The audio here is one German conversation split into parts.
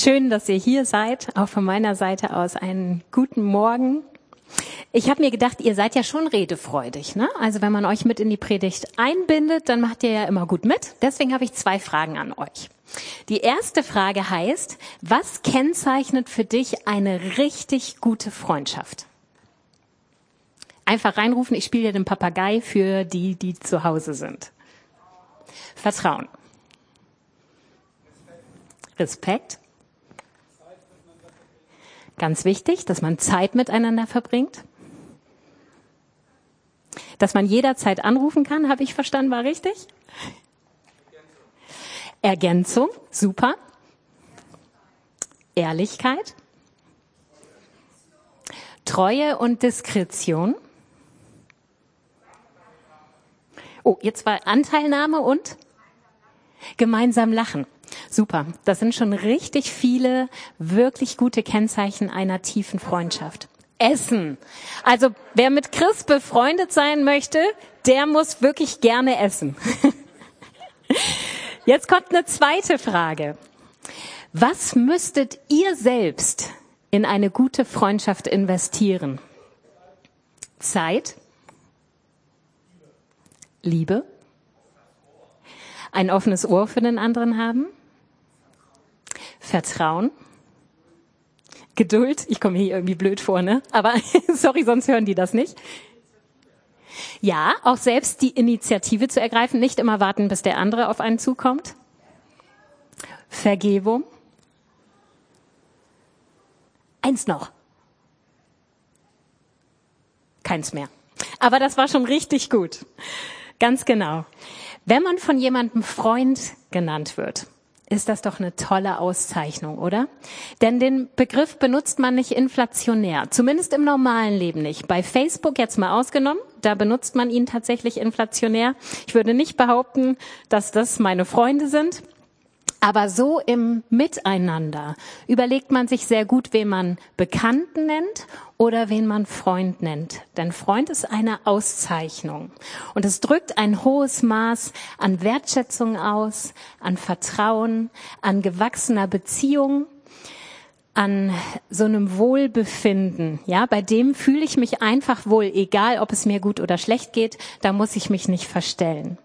Schön, dass ihr hier seid. Auch von meiner Seite aus einen guten Morgen. Ich habe mir gedacht, ihr seid ja schon redefreudig. Ne? Also wenn man euch mit in die Predigt einbindet, dann macht ihr ja immer gut mit. Deswegen habe ich zwei Fragen an euch. Die erste Frage heißt, was kennzeichnet für dich eine richtig gute Freundschaft? Einfach reinrufen, ich spiele dir den Papagei für die, die zu Hause sind. Vertrauen. Respekt. Ganz wichtig, dass man Zeit miteinander verbringt. Dass man jederzeit anrufen kann, habe ich verstanden, war richtig? Ergänzung, super. Ehrlichkeit. Treue und Diskretion. Oh, jetzt war Anteilnahme und gemeinsam lachen. Super. Das sind schon richtig viele wirklich gute Kennzeichen einer tiefen Freundschaft. Essen. Also wer mit Chris befreundet sein möchte, der muss wirklich gerne essen. Jetzt kommt eine zweite Frage. Was müsstet ihr selbst in eine gute Freundschaft investieren? Zeit? Liebe? Ein offenes Ohr für den anderen haben? Vertrauen, Geduld. Ich komme hier irgendwie blöd vor, ne? Aber sorry, sonst hören die das nicht. Ja, auch selbst die Initiative zu ergreifen, nicht immer warten, bis der andere auf einen zukommt. Vergebung. Eins noch. Keins mehr. Aber das war schon richtig gut. Ganz genau. Wenn man von jemandem Freund genannt wird, ist das doch eine tolle Auszeichnung, oder? Denn den Begriff benutzt man nicht inflationär, zumindest im normalen Leben nicht. Bei Facebook jetzt mal ausgenommen, da benutzt man ihn tatsächlich inflationär. Ich würde nicht behaupten, dass das meine Freunde sind. Aber so im Miteinander überlegt man sich sehr gut, wen man Bekannten nennt oder wen man Freund nennt. Denn Freund ist eine Auszeichnung. Und es drückt ein hohes Maß an Wertschätzung aus, an Vertrauen, an gewachsener Beziehung, an so einem Wohlbefinden. Ja, bei dem fühle ich mich einfach wohl, egal ob es mir gut oder schlecht geht. Da muss ich mich nicht verstellen.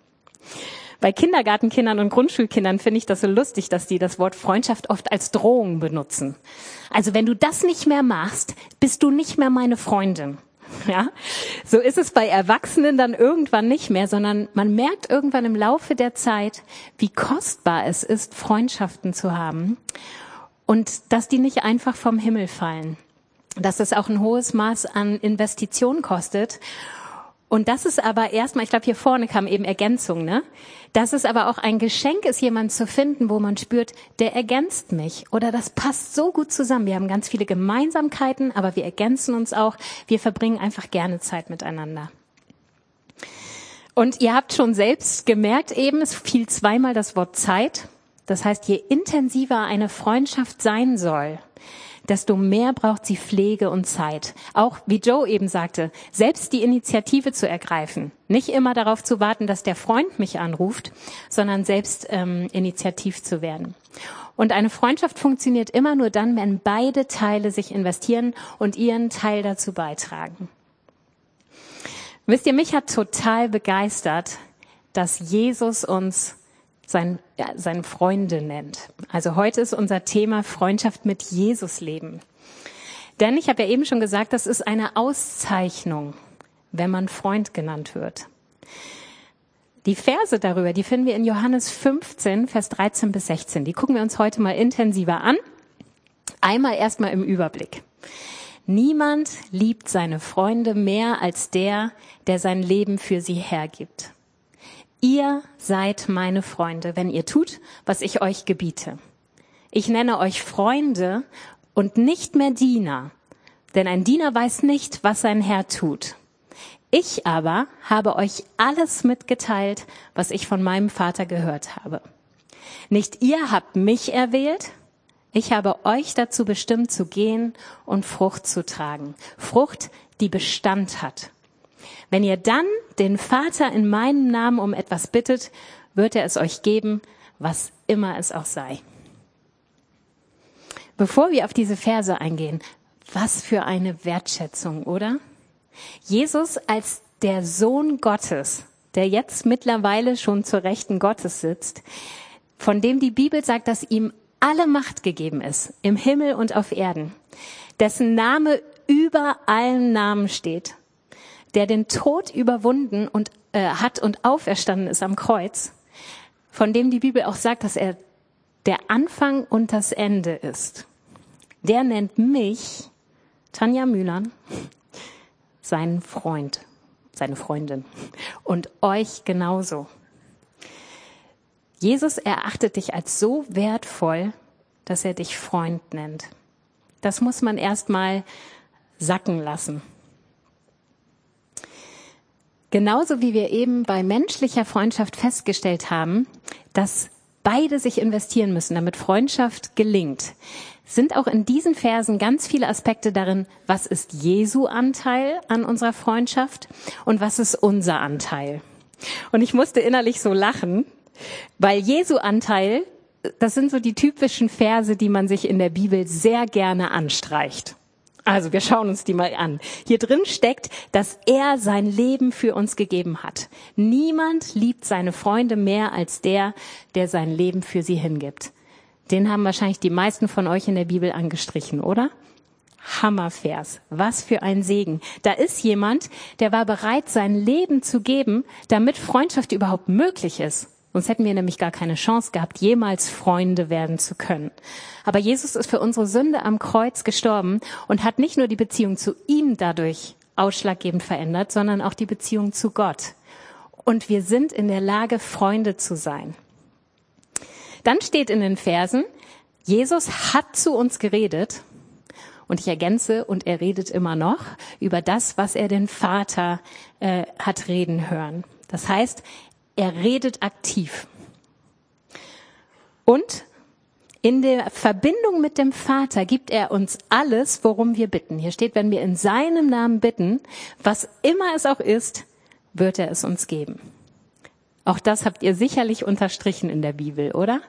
Bei Kindergartenkindern und Grundschulkindern finde ich das so lustig, dass die das Wort Freundschaft oft als Drohung benutzen. Also wenn du das nicht mehr machst, bist du nicht mehr meine Freundin. Ja, so ist es bei Erwachsenen dann irgendwann nicht mehr, sondern man merkt irgendwann im Laufe der Zeit, wie kostbar es ist, Freundschaften zu haben und dass die nicht einfach vom Himmel fallen, dass es auch ein hohes Maß an Investition kostet und das ist aber erstmal, ich glaube, hier vorne kam eben Ergänzung, ne? Dass es aber auch ein Geschenk ist, jemanden zu finden, wo man spürt, der ergänzt mich oder das passt so gut zusammen. Wir haben ganz viele Gemeinsamkeiten, aber wir ergänzen uns auch. Wir verbringen einfach gerne Zeit miteinander. Und ihr habt schon selbst gemerkt eben, es fiel zweimal das Wort Zeit. Das heißt, je intensiver eine Freundschaft sein soll, desto mehr braucht sie Pflege und Zeit. Auch, wie Joe eben sagte, selbst die Initiative zu ergreifen. Nicht immer darauf zu warten, dass der Freund mich anruft, sondern selbst ähm, initiativ zu werden. Und eine Freundschaft funktioniert immer nur dann, wenn beide Teile sich investieren und ihren Teil dazu beitragen. Wisst ihr, mich hat total begeistert, dass Jesus uns sein, ja, seine Freunde nennt. Also heute ist unser Thema Freundschaft mit Jesus leben. Denn ich habe ja eben schon gesagt, das ist eine Auszeichnung, wenn man Freund genannt wird. Die Verse darüber, die finden wir in Johannes 15, Vers 13 bis 16. Die gucken wir uns heute mal intensiver an. Einmal erstmal im Überblick. Niemand liebt seine Freunde mehr als der, der sein Leben für sie hergibt. Ihr seid meine Freunde, wenn ihr tut, was ich euch gebiete. Ich nenne euch Freunde und nicht mehr Diener, denn ein Diener weiß nicht, was sein Herr tut. Ich aber habe euch alles mitgeteilt, was ich von meinem Vater gehört habe. Nicht ihr habt mich erwählt, ich habe euch dazu bestimmt zu gehen und Frucht zu tragen. Frucht, die Bestand hat. Wenn ihr dann den Vater in meinem Namen um etwas bittet, wird er es euch geben, was immer es auch sei. bevor wir auf diese Verse eingehen, was für eine Wertschätzung, oder? Jesus als der Sohn Gottes, der jetzt mittlerweile schon zur Rechten Gottes sitzt, von dem die Bibel sagt, dass ihm alle Macht gegeben ist, im Himmel und auf Erden, dessen Name über allen Namen steht, der den Tod überwunden und äh, hat und auferstanden ist am Kreuz, von dem die Bibel auch sagt, dass er der Anfang und das Ende ist. Der nennt mich, Tanja Mühlern, seinen Freund, seine Freundin und euch genauso. Jesus erachtet dich als so wertvoll, dass er dich Freund nennt. Das muss man erstmal sacken lassen. Genauso wie wir eben bei menschlicher Freundschaft festgestellt haben, dass beide sich investieren müssen, damit Freundschaft gelingt, sind auch in diesen Versen ganz viele Aspekte darin, was ist Jesu Anteil an unserer Freundschaft und was ist unser Anteil. Und ich musste innerlich so lachen, weil Jesu Anteil, das sind so die typischen Verse, die man sich in der Bibel sehr gerne anstreicht. Also wir schauen uns die mal an. Hier drin steckt, dass er sein Leben für uns gegeben hat. Niemand liebt seine Freunde mehr als der, der sein Leben für sie hingibt. Den haben wahrscheinlich die meisten von euch in der Bibel angestrichen, oder? Hammervers. Was für ein Segen. Da ist jemand, der war bereit, sein Leben zu geben, damit Freundschaft überhaupt möglich ist. Sonst hätten wir nämlich gar keine Chance gehabt, jemals Freunde werden zu können. Aber Jesus ist für unsere Sünde am Kreuz gestorben und hat nicht nur die Beziehung zu ihm dadurch ausschlaggebend verändert, sondern auch die Beziehung zu Gott. Und wir sind in der Lage, Freunde zu sein. Dann steht in den Versen, Jesus hat zu uns geredet, und ich ergänze, und er redet immer noch über das, was er den Vater äh, hat reden hören. Das heißt, er redet aktiv. Und in der Verbindung mit dem Vater gibt er uns alles, worum wir bitten. Hier steht, wenn wir in seinem Namen bitten, was immer es auch ist, wird er es uns geben. Auch das habt ihr sicherlich unterstrichen in der Bibel, oder?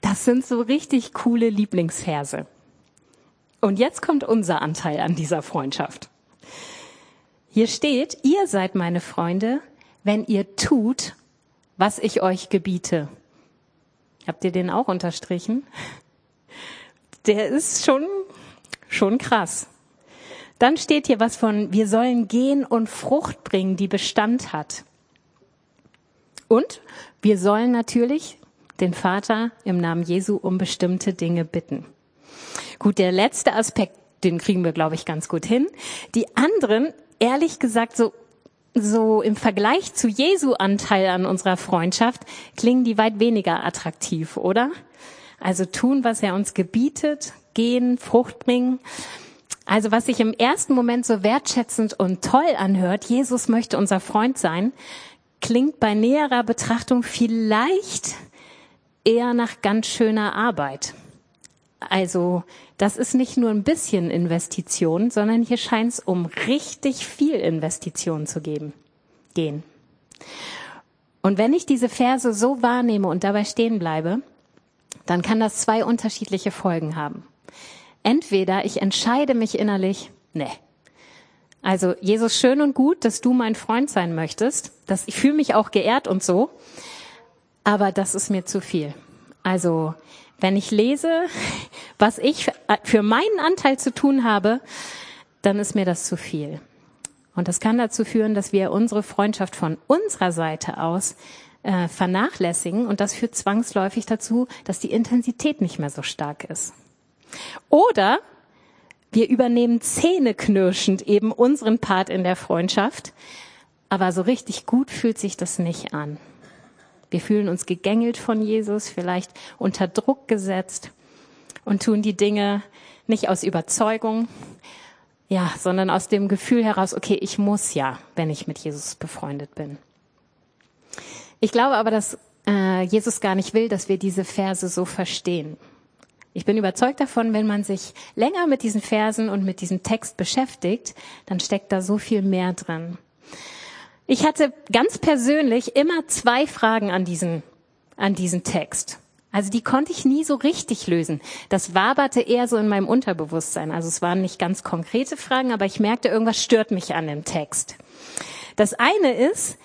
Das sind so richtig coole Lieblingsverse. Und jetzt kommt unser Anteil an dieser Freundschaft. Hier steht, ihr seid meine Freunde, wenn ihr tut, was ich euch gebiete. Habt ihr den auch unterstrichen? Der ist schon, schon krass. Dann steht hier was von, wir sollen gehen und Frucht bringen, die Bestand hat. Und wir sollen natürlich den Vater im Namen Jesu um bestimmte Dinge bitten. Gut, der letzte Aspekt, den kriegen wir, glaube ich, ganz gut hin. Die anderen, ehrlich gesagt, so so im Vergleich zu Jesu Anteil an unserer Freundschaft klingen die weit weniger attraktiv, oder? Also tun, was er uns gebietet, gehen, Frucht bringen. Also was sich im ersten Moment so wertschätzend und toll anhört, Jesus möchte unser Freund sein, klingt bei näherer Betrachtung vielleicht eher nach ganz schöner Arbeit. Also das ist nicht nur ein bisschen Investition, sondern hier scheint es um richtig viel Investition zu geben, gehen. Und wenn ich diese Verse so wahrnehme und dabei stehen bleibe, dann kann das zwei unterschiedliche Folgen haben. Entweder ich entscheide mich innerlich, nee. Also Jesus, schön und gut, dass du mein Freund sein möchtest. Das, ich fühle mich auch geehrt und so. Aber das ist mir zu viel. Also wenn ich lese, was ich für meinen Anteil zu tun habe, dann ist mir das zu viel. Und das kann dazu führen, dass wir unsere Freundschaft von unserer Seite aus äh, vernachlässigen und das führt zwangsläufig dazu, dass die Intensität nicht mehr so stark ist. Oder wir übernehmen zähneknirschend eben unseren Part in der Freundschaft, aber so richtig gut fühlt sich das nicht an. Wir fühlen uns gegängelt von Jesus, vielleicht unter Druck gesetzt und tun die Dinge nicht aus Überzeugung, ja, sondern aus dem Gefühl heraus, okay, ich muss ja, wenn ich mit Jesus befreundet bin. Ich glaube aber, dass äh, Jesus gar nicht will, dass wir diese Verse so verstehen. Ich bin überzeugt davon, wenn man sich länger mit diesen Versen und mit diesem Text beschäftigt, dann steckt da so viel mehr drin. Ich hatte ganz persönlich immer zwei Fragen an diesen, an diesen Text. Also die konnte ich nie so richtig lösen. Das waberte eher so in meinem Unterbewusstsein. Also es waren nicht ganz konkrete Fragen, aber ich merkte, irgendwas stört mich an dem Text. Das eine ist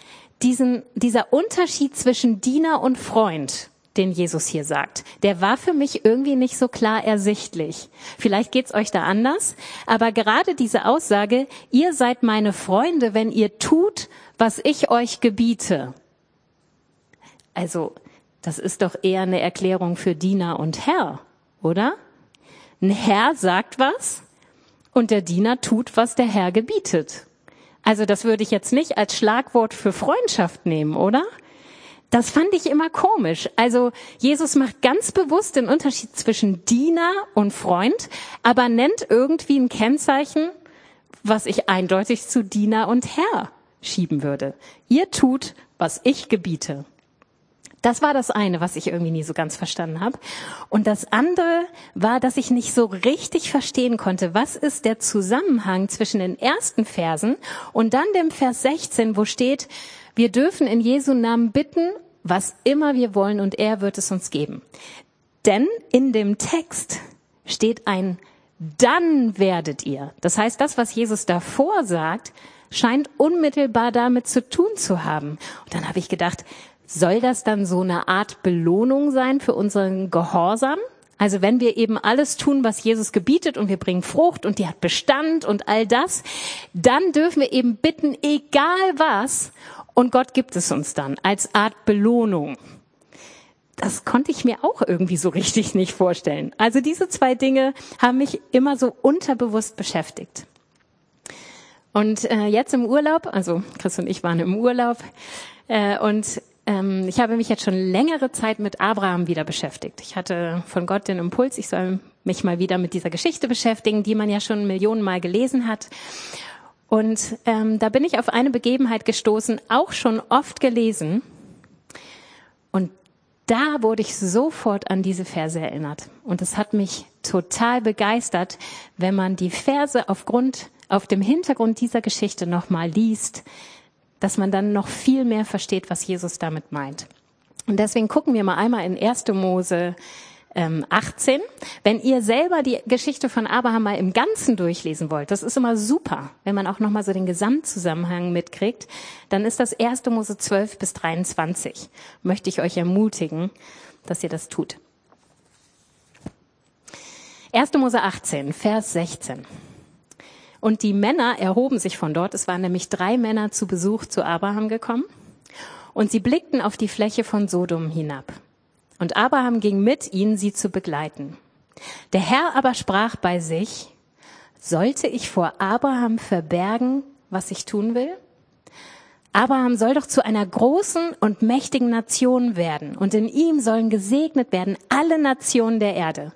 diesen, dieser Unterschied zwischen Diener und Freund den Jesus hier sagt. Der war für mich irgendwie nicht so klar ersichtlich. Vielleicht geht's euch da anders, aber gerade diese Aussage, ihr seid meine Freunde, wenn ihr tut, was ich euch gebiete. Also, das ist doch eher eine Erklärung für Diener und Herr, oder? Ein Herr sagt was und der Diener tut, was der Herr gebietet. Also das würde ich jetzt nicht als Schlagwort für Freundschaft nehmen, oder? Das fand ich immer komisch. Also Jesus macht ganz bewusst den Unterschied zwischen Diener und Freund, aber nennt irgendwie ein Kennzeichen, was ich eindeutig zu Diener und Herr schieben würde. Ihr tut, was ich gebiete. Das war das eine, was ich irgendwie nie so ganz verstanden habe. Und das andere war, dass ich nicht so richtig verstehen konnte, was ist der Zusammenhang zwischen den ersten Versen und dann dem Vers 16, wo steht, wir dürfen in Jesu Namen bitten, was immer wir wollen und er wird es uns geben. Denn in dem Text steht ein dann werdet ihr. Das heißt, das, was Jesus davor sagt, scheint unmittelbar damit zu tun zu haben. Und dann habe ich gedacht, soll das dann so eine Art Belohnung sein für unseren Gehorsam? Also wenn wir eben alles tun, was Jesus gebietet und wir bringen Frucht und die hat Bestand und all das, dann dürfen wir eben bitten, egal was, und Gott gibt es uns dann als Art Belohnung. Das konnte ich mir auch irgendwie so richtig nicht vorstellen. Also diese zwei Dinge haben mich immer so unterbewusst beschäftigt. Und äh, jetzt im Urlaub, also Chris und ich waren im Urlaub, äh, und ähm, ich habe mich jetzt schon längere Zeit mit Abraham wieder beschäftigt. Ich hatte von Gott den Impuls, ich soll mich mal wieder mit dieser Geschichte beschäftigen, die man ja schon Millionen Mal gelesen hat. Und ähm, da bin ich auf eine Begebenheit gestoßen, auch schon oft gelesen. Und da wurde ich sofort an diese Verse erinnert. Und es hat mich total begeistert, wenn man die Verse aufgrund, auf dem Hintergrund dieser Geschichte nochmal liest, dass man dann noch viel mehr versteht, was Jesus damit meint. Und deswegen gucken wir mal einmal in 1. Mose 18. Ähm, wenn ihr selber die Geschichte von Abraham mal im Ganzen durchlesen wollt, das ist immer super, wenn man auch nochmal so den Gesamtzusammenhang mitkriegt, dann ist das 1. Mose 12 bis 23. Möchte ich euch ermutigen, dass ihr das tut. 1. Mose 18, Vers 16. Und die Männer erhoben sich von dort. Es waren nämlich drei Männer zu Besuch zu Abraham gekommen. Und sie blickten auf die Fläche von Sodom hinab. Und Abraham ging mit ihnen, sie zu begleiten. Der Herr aber sprach bei sich, sollte ich vor Abraham verbergen, was ich tun will? Abraham soll doch zu einer großen und mächtigen Nation werden, und in ihm sollen gesegnet werden alle Nationen der Erde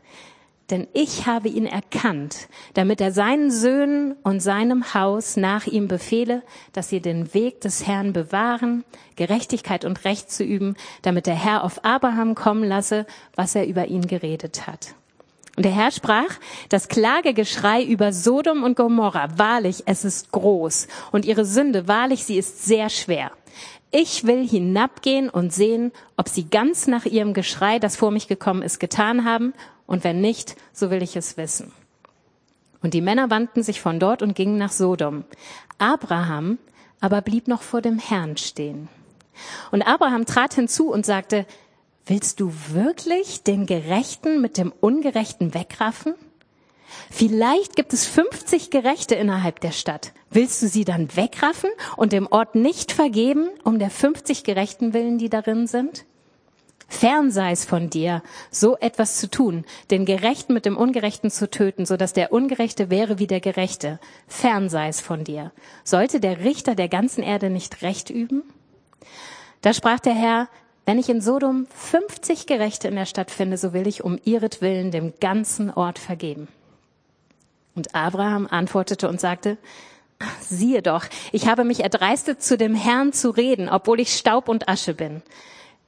denn ich habe ihn erkannt, damit er seinen Söhnen und seinem Haus nach ihm befehle, dass sie den Weg des Herrn bewahren, Gerechtigkeit und Recht zu üben, damit der Herr auf Abraham kommen lasse, was er über ihn geredet hat. Und der Herr sprach, das Klagegeschrei über Sodom und Gomorra, wahrlich, es ist groß, und ihre Sünde, wahrlich, sie ist sehr schwer. Ich will hinabgehen und sehen, ob sie ganz nach ihrem Geschrei, das vor mich gekommen ist, getan haben, und wenn nicht, so will ich es wissen. Und die Männer wandten sich von dort und gingen nach Sodom. Abraham aber blieb noch vor dem Herrn stehen. Und Abraham trat hinzu und sagte, willst du wirklich den Gerechten mit dem Ungerechten wegraffen? Vielleicht gibt es 50 Gerechte innerhalb der Stadt. Willst du sie dann wegraffen und dem Ort nicht vergeben, um der 50 Gerechten willen, die darin sind? Fern sei es von dir, so etwas zu tun, den Gerechten mit dem Ungerechten zu töten, so dass der Ungerechte wäre wie der Gerechte. Fern sei es von dir. Sollte der Richter der ganzen Erde nicht Recht üben? Da sprach der Herr, wenn ich in Sodom 50 Gerechte in der Stadt finde, so will ich um ihretwillen dem ganzen Ort vergeben. Und Abraham antwortete und sagte, siehe doch, ich habe mich erdreistet, zu dem Herrn zu reden, obwohl ich Staub und Asche bin.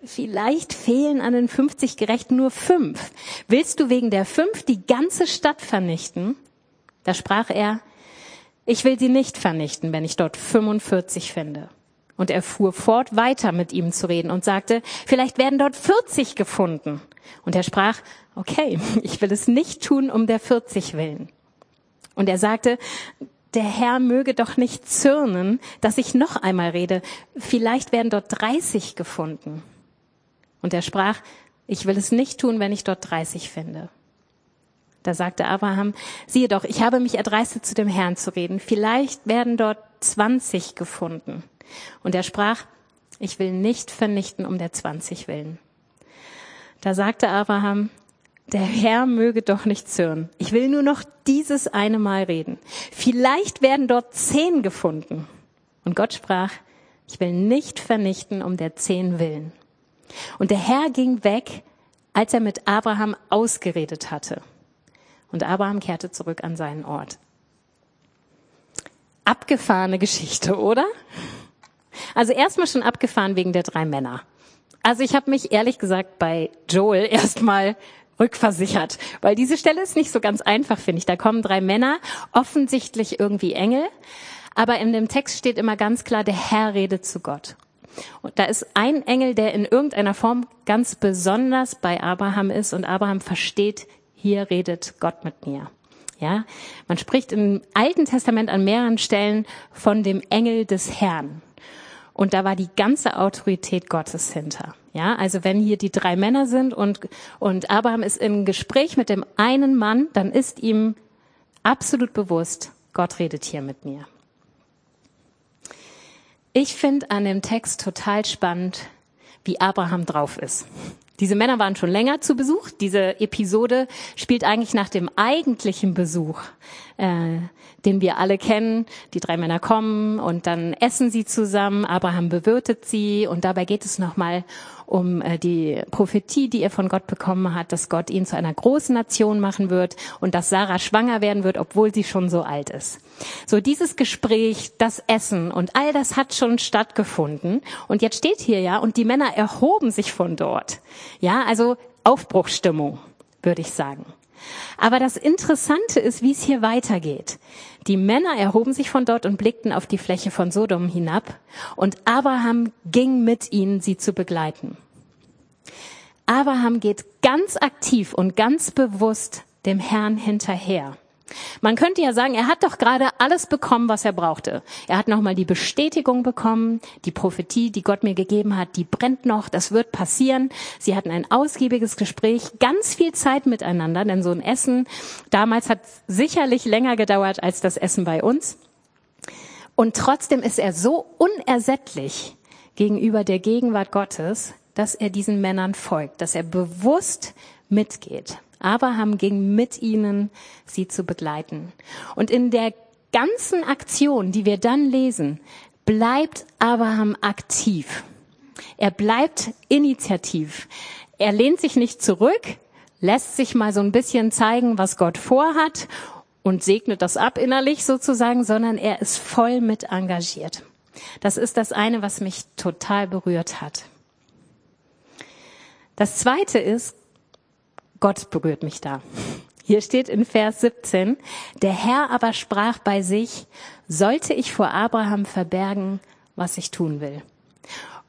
Vielleicht fehlen an den 50 Gerechten nur fünf. Willst du wegen der fünf die ganze Stadt vernichten? Da sprach er, ich will sie nicht vernichten, wenn ich dort 45 finde. Und er fuhr fort, weiter mit ihm zu reden und sagte, vielleicht werden dort 40 gefunden. Und er sprach, okay, ich will es nicht tun um der 40 willen. Und er sagte, der Herr möge doch nicht zürnen, dass ich noch einmal rede. Vielleicht werden dort 30 gefunden. Und er sprach, ich will es nicht tun, wenn ich dort 30 finde. Da sagte Abraham, siehe doch, ich habe mich erdreistet, zu dem Herrn zu reden. Vielleicht werden dort 20 gefunden. Und er sprach, ich will nicht vernichten um der 20 willen. Da sagte Abraham, der Herr möge doch nicht zürnen. Ich will nur noch dieses eine Mal reden. Vielleicht werden dort zehn gefunden. Und Gott sprach, ich will nicht vernichten um der zehn willen. Und der Herr ging weg, als er mit Abraham ausgeredet hatte. Und Abraham kehrte zurück an seinen Ort. Abgefahrene Geschichte, oder? Also erstmal schon abgefahren wegen der drei Männer. Also ich habe mich ehrlich gesagt bei Joel erstmal rückversichert, weil diese Stelle ist nicht so ganz einfach, finde ich. Da kommen drei Männer, offensichtlich irgendwie Engel, aber in dem Text steht immer ganz klar, der Herr redet zu Gott. Und da ist ein Engel, der in irgendeiner Form ganz besonders bei Abraham ist und Abraham versteht, hier redet Gott mit mir. Ja, man spricht im Alten Testament an mehreren Stellen von dem Engel des Herrn. Und da war die ganze Autorität Gottes hinter. Ja, also wenn hier die drei Männer sind und, und Abraham ist im Gespräch mit dem einen Mann, dann ist ihm absolut bewusst, Gott redet hier mit mir. Ich finde an dem Text total spannend, wie Abraham drauf ist. Diese Männer waren schon länger zu Besuch. Diese Episode spielt eigentlich nach dem eigentlichen Besuch, äh, den wir alle kennen. Die drei Männer kommen und dann essen sie zusammen. Abraham bewirtet sie und dabei geht es nochmal um äh, die Prophetie, die er von Gott bekommen hat, dass Gott ihn zu einer großen Nation machen wird und dass Sarah schwanger werden wird, obwohl sie schon so alt ist. So dieses Gespräch, das Essen und all das hat schon stattgefunden. Und jetzt steht hier ja, und die Männer erhoben sich von dort. Ja, also Aufbruchstimmung, würde ich sagen. Aber das Interessante ist, wie es hier weitergeht. Die Männer erhoben sich von dort und blickten auf die Fläche von Sodom hinab, und Abraham ging mit ihnen, sie zu begleiten. Abraham geht ganz aktiv und ganz bewusst dem Herrn hinterher. Man könnte ja sagen, er hat doch gerade alles bekommen, was er brauchte. Er hat nochmal die Bestätigung bekommen, die Prophetie, die Gott mir gegeben hat, die brennt noch, das wird passieren. Sie hatten ein ausgiebiges Gespräch, ganz viel Zeit miteinander, denn so ein Essen damals hat sicherlich länger gedauert als das Essen bei uns. Und trotzdem ist er so unersättlich gegenüber der Gegenwart Gottes, dass er diesen Männern folgt, dass er bewusst mitgeht. Abraham ging mit ihnen, sie zu begleiten. Und in der ganzen Aktion, die wir dann lesen, bleibt Abraham aktiv. Er bleibt initiativ. Er lehnt sich nicht zurück, lässt sich mal so ein bisschen zeigen, was Gott vorhat und segnet das ab innerlich sozusagen, sondern er ist voll mit engagiert. Das ist das eine, was mich total berührt hat. Das zweite ist, Gott berührt mich da. Hier steht in Vers 17, der Herr aber sprach bei sich, sollte ich vor Abraham verbergen, was ich tun will.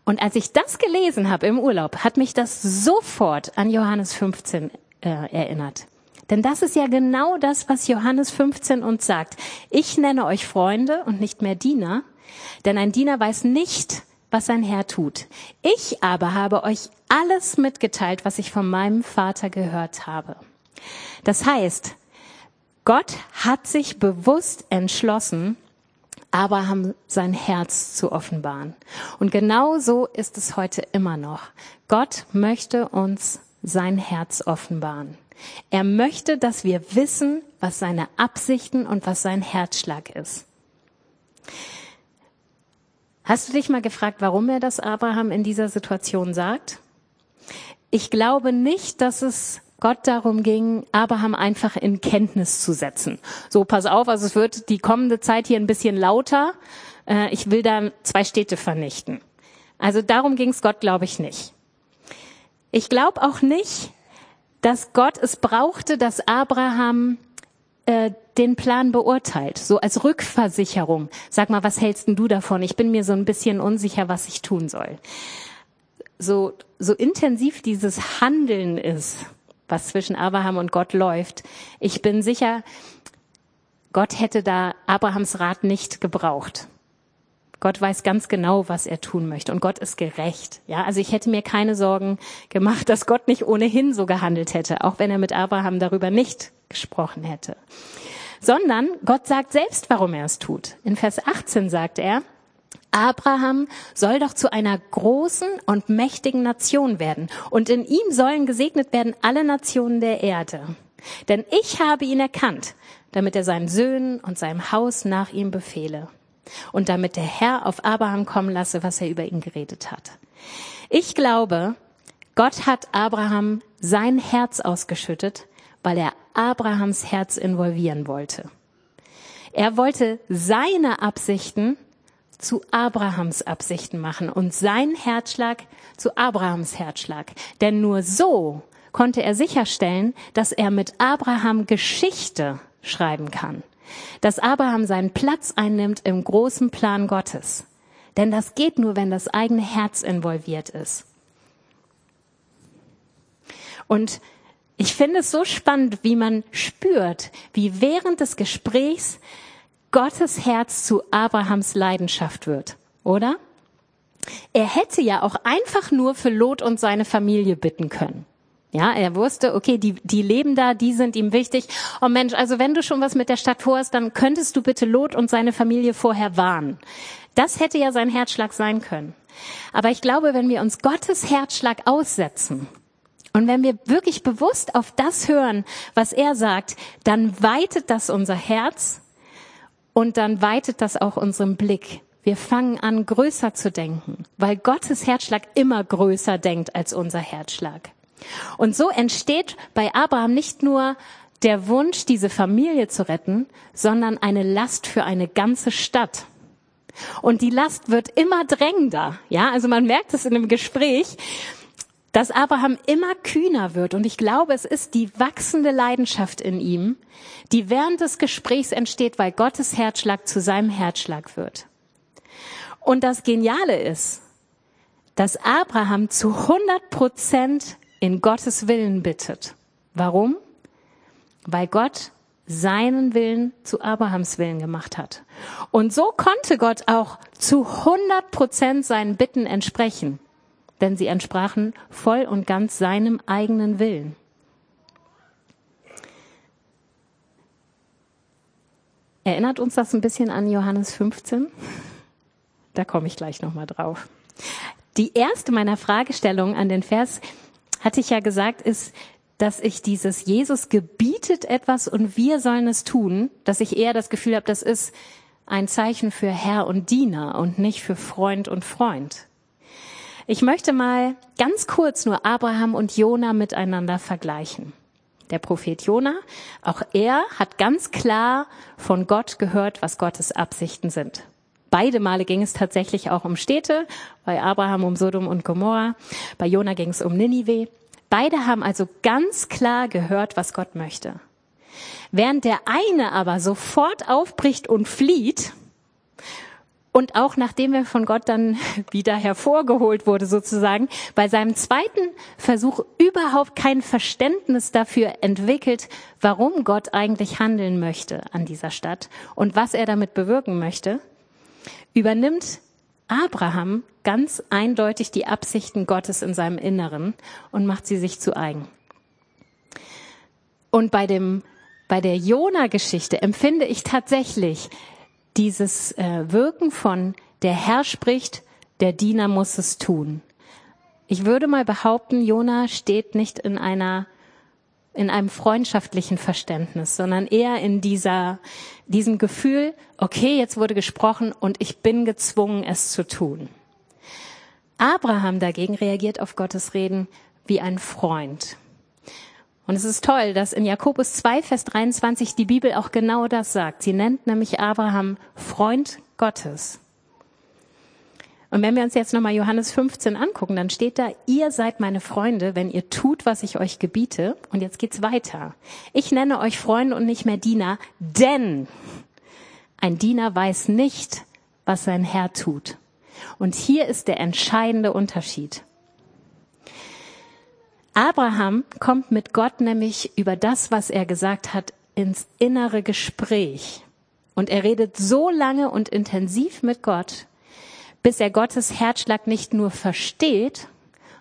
Und als ich das gelesen habe im Urlaub, hat mich das sofort an Johannes 15 äh, erinnert. Denn das ist ja genau das, was Johannes 15 uns sagt. Ich nenne euch Freunde und nicht mehr Diener, denn ein Diener weiß nicht, was sein Herr tut. Ich aber habe euch alles mitgeteilt, was ich von meinem Vater gehört habe. Das heißt, Gott hat sich bewusst entschlossen, Abraham sein Herz zu offenbaren. Und genau so ist es heute immer noch. Gott möchte uns sein Herz offenbaren. Er möchte, dass wir wissen, was seine Absichten und was sein Herzschlag ist. Hast du dich mal gefragt, warum er das Abraham in dieser Situation sagt? Ich glaube nicht, dass es Gott darum ging, Abraham einfach in Kenntnis zu setzen. So, pass auf, also es wird die kommende Zeit hier ein bisschen lauter. Äh, ich will da zwei Städte vernichten. Also darum ging es Gott, glaube ich, nicht. Ich glaube auch nicht, dass Gott es brauchte, dass Abraham äh, den Plan beurteilt, so als Rückversicherung. Sag mal, was hältst denn du davon? Ich bin mir so ein bisschen unsicher, was ich tun soll. So, so intensiv dieses Handeln ist, was zwischen Abraham und Gott läuft. Ich bin sicher, Gott hätte da Abrahams Rat nicht gebraucht. Gott weiß ganz genau, was er tun möchte und Gott ist gerecht. Ja, also ich hätte mir keine Sorgen gemacht, dass Gott nicht ohnehin so gehandelt hätte, auch wenn er mit Abraham darüber nicht gesprochen hätte. Sondern Gott sagt selbst, warum er es tut. In Vers 18 sagt er, Abraham soll doch zu einer großen und mächtigen Nation werden und in ihm sollen gesegnet werden alle Nationen der Erde. Denn ich habe ihn erkannt, damit er seinen Söhnen und seinem Haus nach ihm befehle und damit der Herr auf Abraham kommen lasse, was er über ihn geredet hat. Ich glaube, Gott hat Abraham sein Herz ausgeschüttet, weil er Abrahams Herz involvieren wollte. Er wollte seine Absichten zu Abrahams Absichten machen und sein Herzschlag zu Abrahams Herzschlag. Denn nur so konnte er sicherstellen, dass er mit Abraham Geschichte schreiben kann dass Abraham seinen Platz einnimmt im großen Plan Gottes. Denn das geht nur, wenn das eigene Herz involviert ist. Und ich finde es so spannend, wie man spürt, wie während des Gesprächs Gottes Herz zu Abrahams Leidenschaft wird, oder? Er hätte ja auch einfach nur für Lot und seine Familie bitten können. Ja, er wusste, okay, die, die leben da, die sind ihm wichtig. Oh Mensch, also wenn du schon was mit der Stadt vorhast, dann könntest du bitte Lot und seine Familie vorher warnen. Das hätte ja sein Herzschlag sein können. Aber ich glaube, wenn wir uns Gottes Herzschlag aussetzen und wenn wir wirklich bewusst auf das hören, was er sagt, dann weitet das unser Herz und dann weitet das auch unseren Blick. Wir fangen an, größer zu denken, weil Gottes Herzschlag immer größer denkt als unser Herzschlag. Und so entsteht bei Abraham nicht nur der Wunsch, diese Familie zu retten, sondern eine Last für eine ganze Stadt. Und die Last wird immer drängender. Ja, also man merkt es in dem Gespräch, dass Abraham immer kühner wird. Und ich glaube, es ist die wachsende Leidenschaft in ihm, die während des Gesprächs entsteht, weil Gottes Herzschlag zu seinem Herzschlag wird. Und das Geniale ist, dass Abraham zu 100 Prozent in Gottes Willen bittet. Warum? Weil Gott seinen Willen zu Abrahams Willen gemacht hat. Und so konnte Gott auch zu 100 Prozent seinen Bitten entsprechen, denn sie entsprachen voll und ganz seinem eigenen Willen. Erinnert uns das ein bisschen an Johannes 15? Da komme ich gleich nochmal drauf. Die erste meiner Fragestellungen an den Vers hatte ich ja gesagt, ist, dass ich dieses Jesus gebietet etwas und wir sollen es tun, dass ich eher das Gefühl habe, das ist ein Zeichen für Herr und Diener und nicht für Freund und Freund. Ich möchte mal ganz kurz nur Abraham und Jona miteinander vergleichen. Der Prophet Jona, auch er hat ganz klar von Gott gehört, was Gottes Absichten sind. Beide Male ging es tatsächlich auch um Städte, bei Abraham um Sodom und Gomorra, bei Jona ging es um Ninive. Beide haben also ganz klar gehört, was Gott möchte. Während der eine aber sofort aufbricht und flieht, und auch nachdem er von Gott dann wieder hervorgeholt wurde sozusagen, bei seinem zweiten Versuch überhaupt kein Verständnis dafür entwickelt, warum Gott eigentlich handeln möchte an dieser Stadt und was er damit bewirken möchte, übernimmt Abraham ganz eindeutig die Absichten Gottes in seinem Inneren und macht sie sich zu eigen. Und bei dem, bei der Jona-Geschichte empfinde ich tatsächlich dieses äh, Wirken von der Herr spricht, der Diener muss es tun. Ich würde mal behaupten, Jona steht nicht in einer in einem freundschaftlichen Verständnis, sondern eher in dieser, diesem Gefühl, okay, jetzt wurde gesprochen und ich bin gezwungen, es zu tun. Abraham dagegen reagiert auf Gottes Reden wie ein Freund. Und es ist toll, dass in Jakobus 2, Vers 23 die Bibel auch genau das sagt. Sie nennt nämlich Abraham Freund Gottes. Und wenn wir uns jetzt nochmal Johannes 15 angucken, dann steht da, ihr seid meine Freunde, wenn ihr tut, was ich euch gebiete. Und jetzt geht's weiter. Ich nenne euch Freunde und nicht mehr Diener, denn ein Diener weiß nicht, was sein Herr tut. Und hier ist der entscheidende Unterschied. Abraham kommt mit Gott nämlich über das, was er gesagt hat, ins innere Gespräch. Und er redet so lange und intensiv mit Gott, bis er Gottes Herzschlag nicht nur versteht,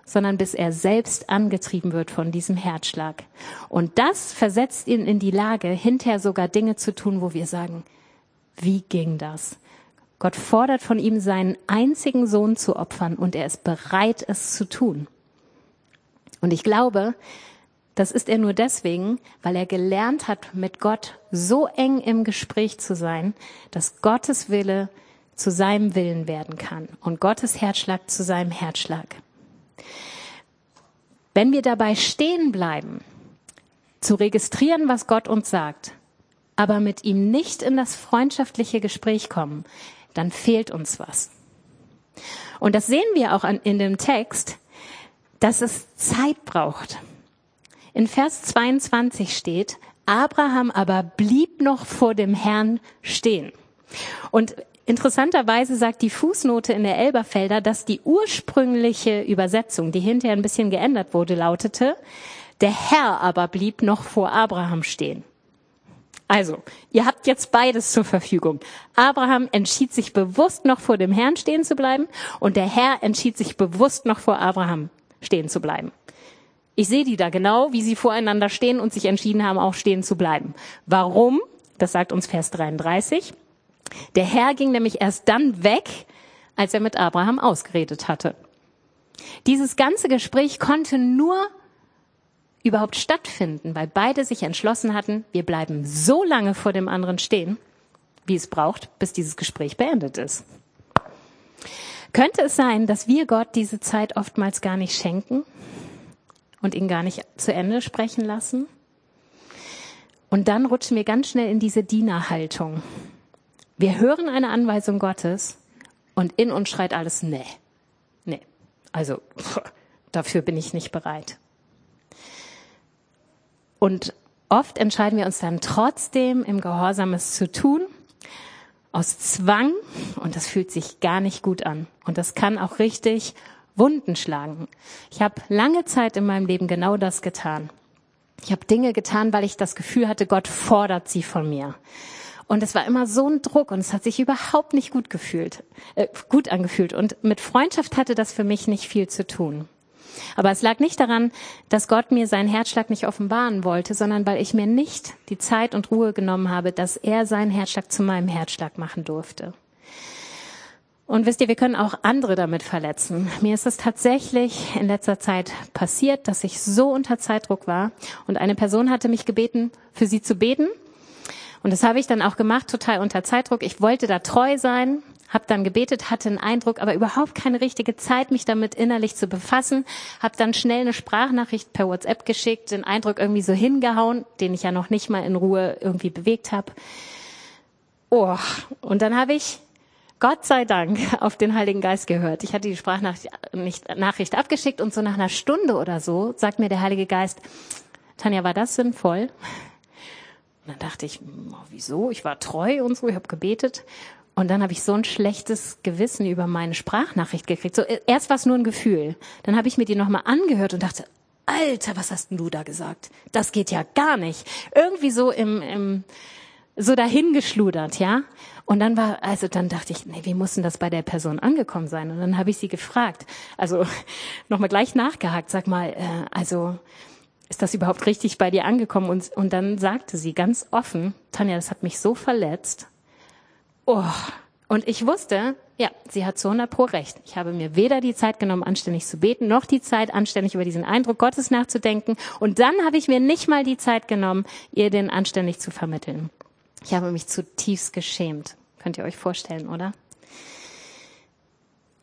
sondern bis er selbst angetrieben wird von diesem Herzschlag. Und das versetzt ihn in die Lage, hinterher sogar Dinge zu tun, wo wir sagen, wie ging das? Gott fordert von ihm seinen einzigen Sohn zu opfern und er ist bereit, es zu tun. Und ich glaube, das ist er nur deswegen, weil er gelernt hat, mit Gott so eng im Gespräch zu sein, dass Gottes Wille zu seinem Willen werden kann und Gottes Herzschlag zu seinem Herzschlag. Wenn wir dabei stehen bleiben, zu registrieren, was Gott uns sagt, aber mit ihm nicht in das freundschaftliche Gespräch kommen, dann fehlt uns was. Und das sehen wir auch in dem Text, dass es Zeit braucht. In Vers 22 steht, Abraham aber blieb noch vor dem Herrn stehen. Und interessanterweise sagt die Fußnote in der Elberfelder, dass die ursprüngliche Übersetzung, die hinterher ein bisschen geändert wurde, lautete, der Herr aber blieb noch vor Abraham stehen. Also, ihr habt jetzt beides zur Verfügung. Abraham entschied sich bewusst noch vor dem Herrn stehen zu bleiben und der Herr entschied sich bewusst noch vor Abraham stehen zu bleiben. Ich sehe die da genau, wie sie voreinander stehen und sich entschieden haben, auch stehen zu bleiben. Warum? Das sagt uns Vers 33. Der Herr ging nämlich erst dann weg, als er mit Abraham ausgeredet hatte. Dieses ganze Gespräch konnte nur überhaupt stattfinden, weil beide sich entschlossen hatten, wir bleiben so lange vor dem anderen stehen, wie es braucht, bis dieses Gespräch beendet ist. Könnte es sein, dass wir Gott diese Zeit oftmals gar nicht schenken und ihn gar nicht zu Ende sprechen lassen? Und dann rutschen wir ganz schnell in diese Dienerhaltung. Wir hören eine Anweisung Gottes und in uns schreit alles, nee, nee, also dafür bin ich nicht bereit. Und oft entscheiden wir uns dann trotzdem im Gehorsam es zu tun, aus Zwang, und das fühlt sich gar nicht gut an. Und das kann auch richtig Wunden schlagen. Ich habe lange Zeit in meinem Leben genau das getan. Ich habe Dinge getan, weil ich das Gefühl hatte, Gott fordert sie von mir. Und es war immer so ein Druck und es hat sich überhaupt nicht gut gefühlt, äh, gut angefühlt. Und mit Freundschaft hatte das für mich nicht viel zu tun. Aber es lag nicht daran, dass Gott mir seinen Herzschlag nicht offenbaren wollte, sondern weil ich mir nicht die Zeit und Ruhe genommen habe, dass er seinen Herzschlag zu meinem Herzschlag machen durfte. Und wisst ihr, wir können auch andere damit verletzen. Mir ist es tatsächlich in letzter Zeit passiert, dass ich so unter Zeitdruck war und eine Person hatte mich gebeten, für sie zu beten. Und das habe ich dann auch gemacht, total unter Zeitdruck. Ich wollte da treu sein habe dann gebetet, hatte einen Eindruck, aber überhaupt keine richtige Zeit, mich damit innerlich zu befassen. Habe dann schnell eine Sprachnachricht per WhatsApp geschickt, den Eindruck irgendwie so hingehauen, den ich ja noch nicht mal in Ruhe irgendwie bewegt habe. Oh, und dann habe ich Gott sei Dank auf den Heiligen Geist gehört. Ich hatte die Sprachnachricht abgeschickt und so nach einer Stunde oder so sagt mir der Heilige Geist, Tanja, war das sinnvoll? Und dann dachte ich, hm, wieso? Ich war treu und so, ich habe gebetet. Und dann habe ich so ein schlechtes Gewissen über meine Sprachnachricht gekriegt. So, erst war es nur ein Gefühl. Dann habe ich mir die nochmal angehört und dachte, Alter, was hast denn du da gesagt? Das geht ja gar nicht. Irgendwie so im, im so dahingeschludert, ja. Und dann war, also dann dachte ich, nee, wie muss denn das bei der Person angekommen sein? Und dann habe ich sie gefragt, also nochmal gleich nachgehakt, sag mal, äh, also ist das überhaupt richtig bei dir angekommen? Und, und dann sagte sie ganz offen, Tanja, das hat mich so verletzt Oh, und ich wusste, ja, sie hat zu 100 pro recht. Ich habe mir weder die Zeit genommen, anständig zu beten, noch die Zeit, anständig über diesen Eindruck Gottes nachzudenken. Und dann habe ich mir nicht mal die Zeit genommen, ihr den anständig zu vermitteln. Ich habe mich zutiefst geschämt. Könnt ihr euch vorstellen, oder?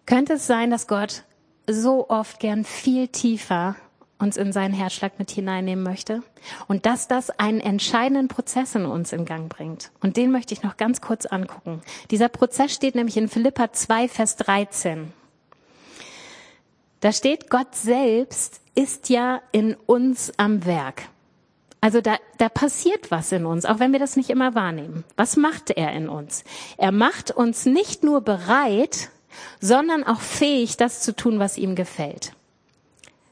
Könnte es sein, dass Gott so oft gern viel tiefer uns in seinen Herzschlag mit hineinnehmen möchte und dass das einen entscheidenden Prozess in uns in Gang bringt. Und den möchte ich noch ganz kurz angucken. Dieser Prozess steht nämlich in Philippa 2, Vers 13. Da steht, Gott selbst ist ja in uns am Werk. Also da, da passiert was in uns, auch wenn wir das nicht immer wahrnehmen. Was macht er in uns? Er macht uns nicht nur bereit, sondern auch fähig, das zu tun, was ihm gefällt.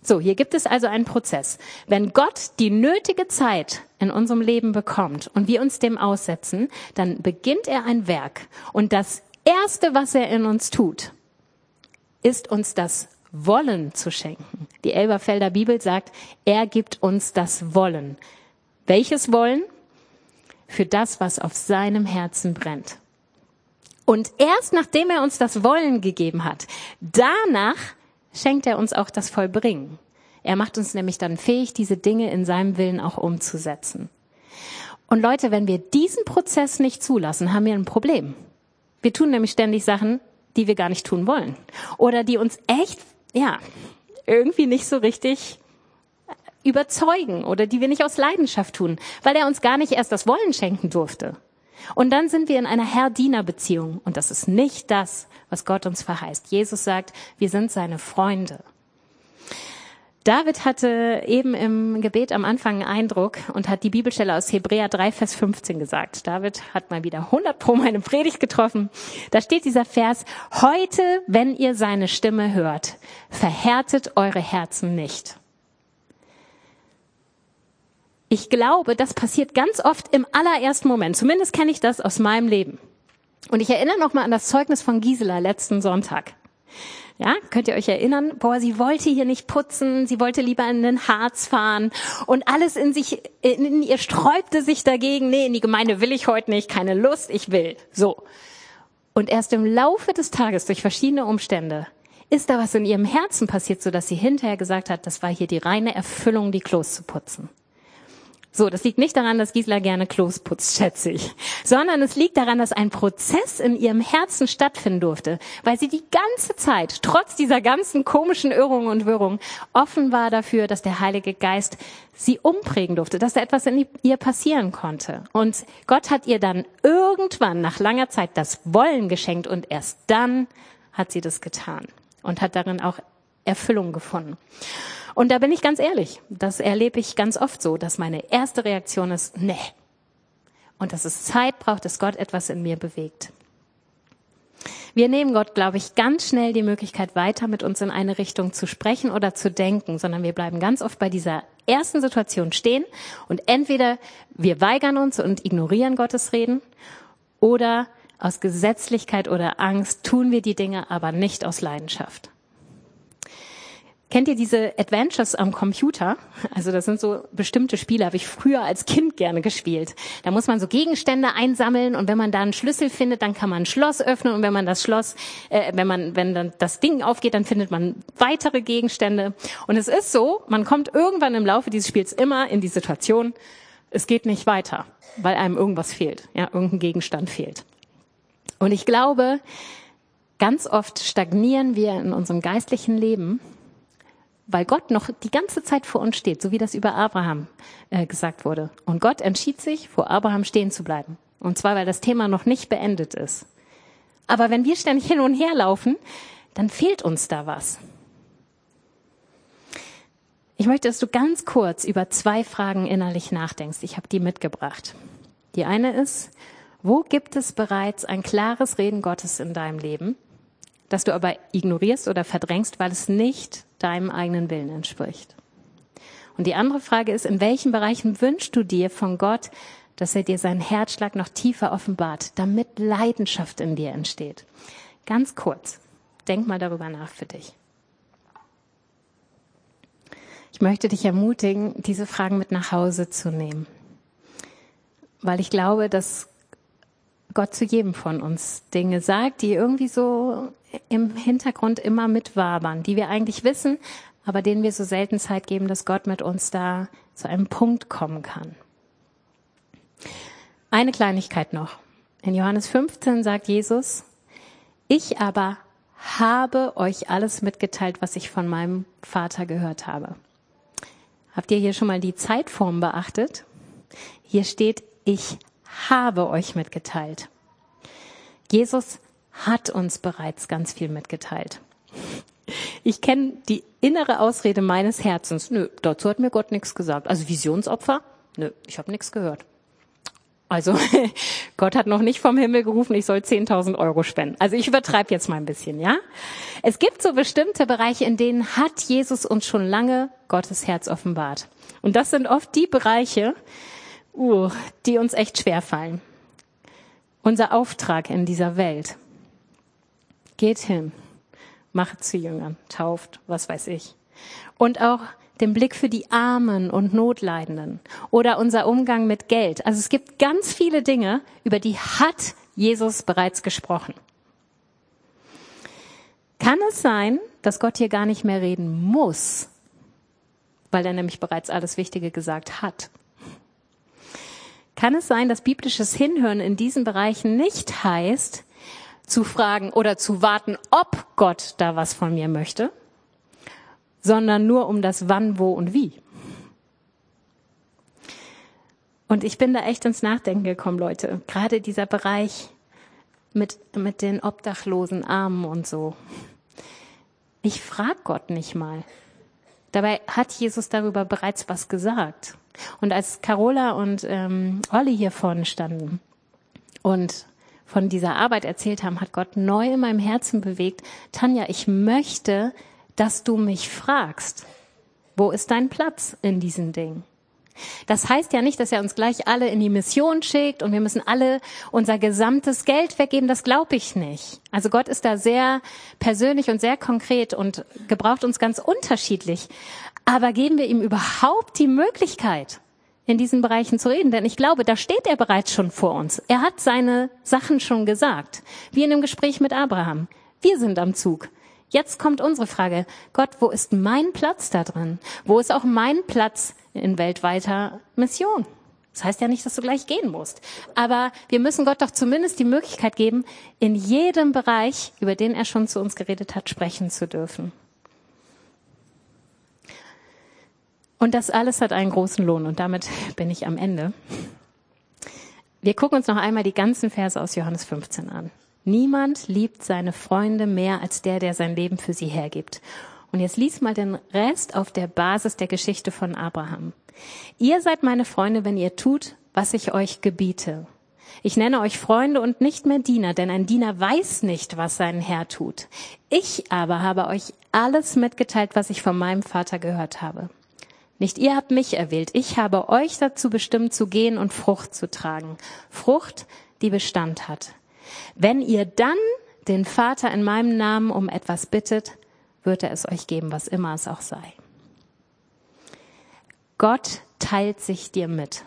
So, hier gibt es also einen Prozess. Wenn Gott die nötige Zeit in unserem Leben bekommt und wir uns dem aussetzen, dann beginnt er ein Werk. Und das Erste, was er in uns tut, ist uns das Wollen zu schenken. Die Elberfelder Bibel sagt, er gibt uns das Wollen. Welches Wollen? Für das, was auf seinem Herzen brennt. Und erst nachdem er uns das Wollen gegeben hat, danach schenkt er uns auch das Vollbringen. Er macht uns nämlich dann fähig, diese Dinge in seinem Willen auch umzusetzen. Und Leute, wenn wir diesen Prozess nicht zulassen, haben wir ein Problem. Wir tun nämlich ständig Sachen, die wir gar nicht tun wollen. Oder die uns echt, ja, irgendwie nicht so richtig überzeugen oder die wir nicht aus Leidenschaft tun, weil er uns gar nicht erst das Wollen schenken durfte. Und dann sind wir in einer Herr-Diener-Beziehung. Und das ist nicht das, was Gott uns verheißt. Jesus sagt, wir sind seine Freunde. David hatte eben im Gebet am Anfang einen Eindruck und hat die Bibelstelle aus Hebräer 3, Vers 15 gesagt. David hat mal wieder 100 pro meine Predigt getroffen. Da steht dieser Vers, heute, wenn ihr seine Stimme hört, verhärtet eure Herzen nicht. Ich glaube, das passiert ganz oft im allerersten Moment. Zumindest kenne ich das aus meinem Leben. Und ich erinnere noch mal an das Zeugnis von Gisela letzten Sonntag. Ja, könnt ihr euch erinnern? Boah, sie wollte hier nicht putzen, sie wollte lieber in den Harz fahren und alles in sich, in ihr sträubte sich dagegen. Nee, in die Gemeinde will ich heute nicht, keine Lust, ich will. So. Und erst im Laufe des Tages durch verschiedene Umstände ist da was in ihrem Herzen passiert, so dass sie hinterher gesagt hat, das war hier die reine Erfüllung, die Klos zu putzen. So, das liegt nicht daran, dass Gisela gerne Klos putzt, schätze ich, sondern es liegt daran, dass ein Prozess in ihrem Herzen stattfinden durfte, weil sie die ganze Zeit, trotz dieser ganzen komischen Irrungen und Wirrungen, offen war dafür, dass der Heilige Geist sie umprägen durfte, dass da etwas in ihr passieren konnte. Und Gott hat ihr dann irgendwann nach langer Zeit das Wollen geschenkt und erst dann hat sie das getan und hat darin auch Erfüllung gefunden. Und da bin ich ganz ehrlich, das erlebe ich ganz oft so, dass meine erste Reaktion ist, nee. Und dass es Zeit braucht, dass Gott etwas in mir bewegt. Wir nehmen Gott, glaube ich, ganz schnell die Möglichkeit weiter, mit uns in eine Richtung zu sprechen oder zu denken, sondern wir bleiben ganz oft bei dieser ersten Situation stehen und entweder wir weigern uns und ignorieren Gottes Reden oder aus Gesetzlichkeit oder Angst tun wir die Dinge aber nicht aus Leidenschaft. Kennt ihr diese Adventures am Computer? Also das sind so bestimmte Spiele, habe ich früher als Kind gerne gespielt. Da muss man so Gegenstände einsammeln und wenn man da einen Schlüssel findet, dann kann man ein Schloss öffnen und wenn man das Schloss, äh, wenn man, wenn dann das Ding aufgeht, dann findet man weitere Gegenstände. Und es ist so, man kommt irgendwann im Laufe dieses Spiels immer in die Situation, es geht nicht weiter, weil einem irgendwas fehlt, ja, irgendein Gegenstand fehlt. Und ich glaube, ganz oft stagnieren wir in unserem geistlichen Leben weil Gott noch die ganze Zeit vor uns steht, so wie das über Abraham äh, gesagt wurde. Und Gott entschied sich, vor Abraham stehen zu bleiben. Und zwar, weil das Thema noch nicht beendet ist. Aber wenn wir ständig hin und her laufen, dann fehlt uns da was. Ich möchte, dass du ganz kurz über zwei Fragen innerlich nachdenkst. Ich habe die mitgebracht. Die eine ist, wo gibt es bereits ein klares Reden Gottes in deinem Leben, das du aber ignorierst oder verdrängst, weil es nicht deinem eigenen Willen entspricht. Und die andere Frage ist, in welchen Bereichen wünschst du dir von Gott, dass er dir seinen Herzschlag noch tiefer offenbart, damit Leidenschaft in dir entsteht? Ganz kurz, denk mal darüber nach für dich. Ich möchte dich ermutigen, diese Fragen mit nach Hause zu nehmen, weil ich glaube, dass Gott zu jedem von uns Dinge sagt, die irgendwie so im Hintergrund immer mitwabern, die wir eigentlich wissen, aber denen wir so selten Zeit geben, dass Gott mit uns da zu einem Punkt kommen kann. Eine Kleinigkeit noch. In Johannes 15 sagt Jesus, ich aber habe euch alles mitgeteilt, was ich von meinem Vater gehört habe. Habt ihr hier schon mal die Zeitform beachtet? Hier steht, ich habe euch mitgeteilt. Jesus hat uns bereits ganz viel mitgeteilt. Ich kenne die innere Ausrede meines Herzens. Nö, dazu hat mir Gott nichts gesagt. Also Visionsopfer? Nö, ich habe nichts gehört. Also Gott hat noch nicht vom Himmel gerufen, ich soll 10.000 Euro spenden. Also ich übertreibe jetzt mal ein bisschen, ja? Es gibt so bestimmte Bereiche, in denen hat Jesus uns schon lange Gottes Herz offenbart. Und das sind oft die Bereiche, uh, die uns echt schwer fallen. Unser Auftrag in dieser Welt. Geht hin, macht zu Jüngern, tauft, was weiß ich. Und auch den Blick für die Armen und Notleidenden oder unser Umgang mit Geld. Also es gibt ganz viele Dinge, über die hat Jesus bereits gesprochen. Kann es sein, dass Gott hier gar nicht mehr reden muss, weil er nämlich bereits alles Wichtige gesagt hat? Kann es sein, dass biblisches Hinhören in diesen Bereichen nicht heißt, zu fragen oder zu warten, ob Gott da was von mir möchte, sondern nur um das Wann, Wo und Wie. Und ich bin da echt ins Nachdenken gekommen, Leute. Gerade dieser Bereich mit, mit den obdachlosen Armen und so. Ich frag Gott nicht mal. Dabei hat Jesus darüber bereits was gesagt. Und als Carola und ähm, Olli hier vorne standen und von dieser Arbeit erzählt haben, hat Gott neu in meinem Herzen bewegt. Tanja, ich möchte, dass du mich fragst, wo ist dein Platz in diesen Dingen? Das heißt ja nicht, dass er uns gleich alle in die Mission schickt und wir müssen alle unser gesamtes Geld weggeben. Das glaube ich nicht. Also Gott ist da sehr persönlich und sehr konkret und gebraucht uns ganz unterschiedlich. Aber geben wir ihm überhaupt die Möglichkeit, in diesen Bereichen zu reden? Denn ich glaube, da steht er bereits schon vor uns. Er hat seine Sachen schon gesagt. Wie in dem Gespräch mit Abraham. Wir sind am Zug. Jetzt kommt unsere Frage. Gott, wo ist mein Platz da drin? Wo ist auch mein Platz in weltweiter Mission? Das heißt ja nicht, dass du gleich gehen musst. Aber wir müssen Gott doch zumindest die Möglichkeit geben, in jedem Bereich, über den er schon zu uns geredet hat, sprechen zu dürfen. Und das alles hat einen großen Lohn. Und damit bin ich am Ende. Wir gucken uns noch einmal die ganzen Verse aus Johannes 15 an. Niemand liebt seine Freunde mehr als der, der sein Leben für sie hergibt. Und jetzt lies mal den Rest auf der Basis der Geschichte von Abraham. Ihr seid meine Freunde, wenn ihr tut, was ich euch gebiete. Ich nenne euch Freunde und nicht mehr Diener, denn ein Diener weiß nicht, was sein Herr tut. Ich aber habe euch alles mitgeteilt, was ich von meinem Vater gehört habe. Nicht ihr habt mich erwählt, ich habe euch dazu bestimmt zu gehen und Frucht zu tragen. Frucht, die Bestand hat. Wenn ihr dann den Vater in meinem Namen um etwas bittet, wird er es euch geben, was immer es auch sei. Gott teilt sich dir mit.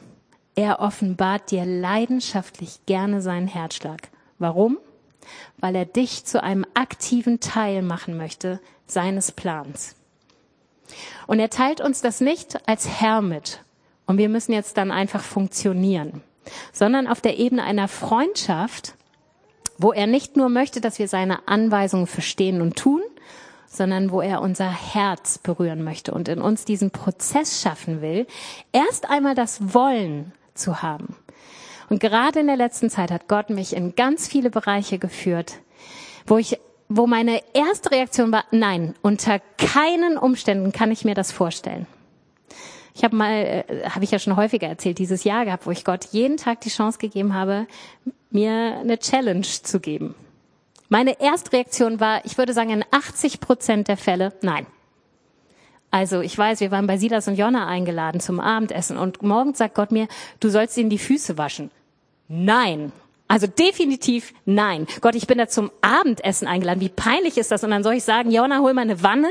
Er offenbart dir leidenschaftlich gerne seinen Herzschlag. Warum? Weil er dich zu einem aktiven Teil machen möchte seines Plans. Und er teilt uns das nicht als Herr mit. Und wir müssen jetzt dann einfach funktionieren, sondern auf der Ebene einer Freundschaft, wo er nicht nur möchte, dass wir seine Anweisungen verstehen und tun, sondern wo er unser Herz berühren möchte und in uns diesen Prozess schaffen will, erst einmal das Wollen zu haben. Und gerade in der letzten Zeit hat Gott mich in ganz viele Bereiche geführt, wo ich wo meine erste Reaktion war, nein, unter keinen Umständen kann ich mir das vorstellen. Ich habe mal, äh, habe ich ja schon häufiger erzählt, dieses Jahr gehabt, wo ich Gott jeden Tag die Chance gegeben habe, mir eine Challenge zu geben. Meine Erstreaktion war, ich würde sagen, in 80 Prozent der Fälle, nein. Also ich weiß, wir waren bei Silas und Jonna eingeladen zum Abendessen und morgens sagt Gott mir, du sollst ihnen die Füße waschen. Nein. Also definitiv nein. Gott, ich bin da zum Abendessen eingeladen. Wie peinlich ist das? Und dann soll ich sagen, Jonna, hol mal eine Wanne?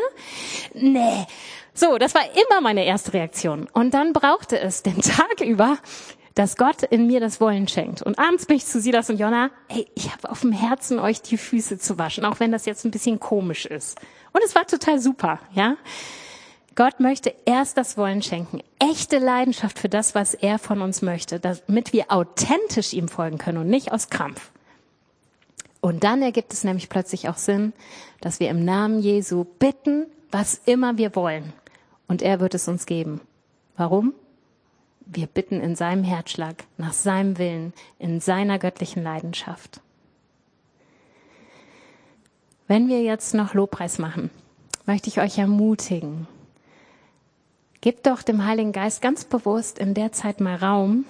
Nee. So, das war immer meine erste Reaktion. Und dann brauchte es den Tag über dass Gott in mir das Wollen schenkt. Und abends bin ich zu Silas und Jonna, hey, ich habe auf dem Herzen, euch die Füße zu waschen, auch wenn das jetzt ein bisschen komisch ist. Und es war total super, ja. Gott möchte erst das Wollen schenken, echte Leidenschaft für das, was er von uns möchte, damit wir authentisch ihm folgen können und nicht aus Krampf. Und dann ergibt es nämlich plötzlich auch Sinn, dass wir im Namen Jesu bitten, was immer wir wollen. Und er wird es uns geben. Warum? Wir bitten in seinem Herzschlag, nach seinem Willen, in seiner göttlichen Leidenschaft. Wenn wir jetzt noch Lobpreis machen, möchte ich euch ermutigen. Gebt doch dem Heiligen Geist ganz bewusst in der Zeit mal Raum,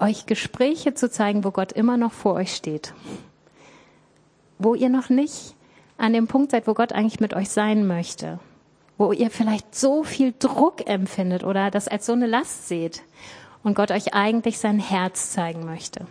euch Gespräche zu zeigen, wo Gott immer noch vor euch steht. Wo ihr noch nicht an dem Punkt seid, wo Gott eigentlich mit euch sein möchte. Wo ihr vielleicht so viel Druck empfindet oder das als so eine Last seht und Gott euch eigentlich sein Herz zeigen möchte.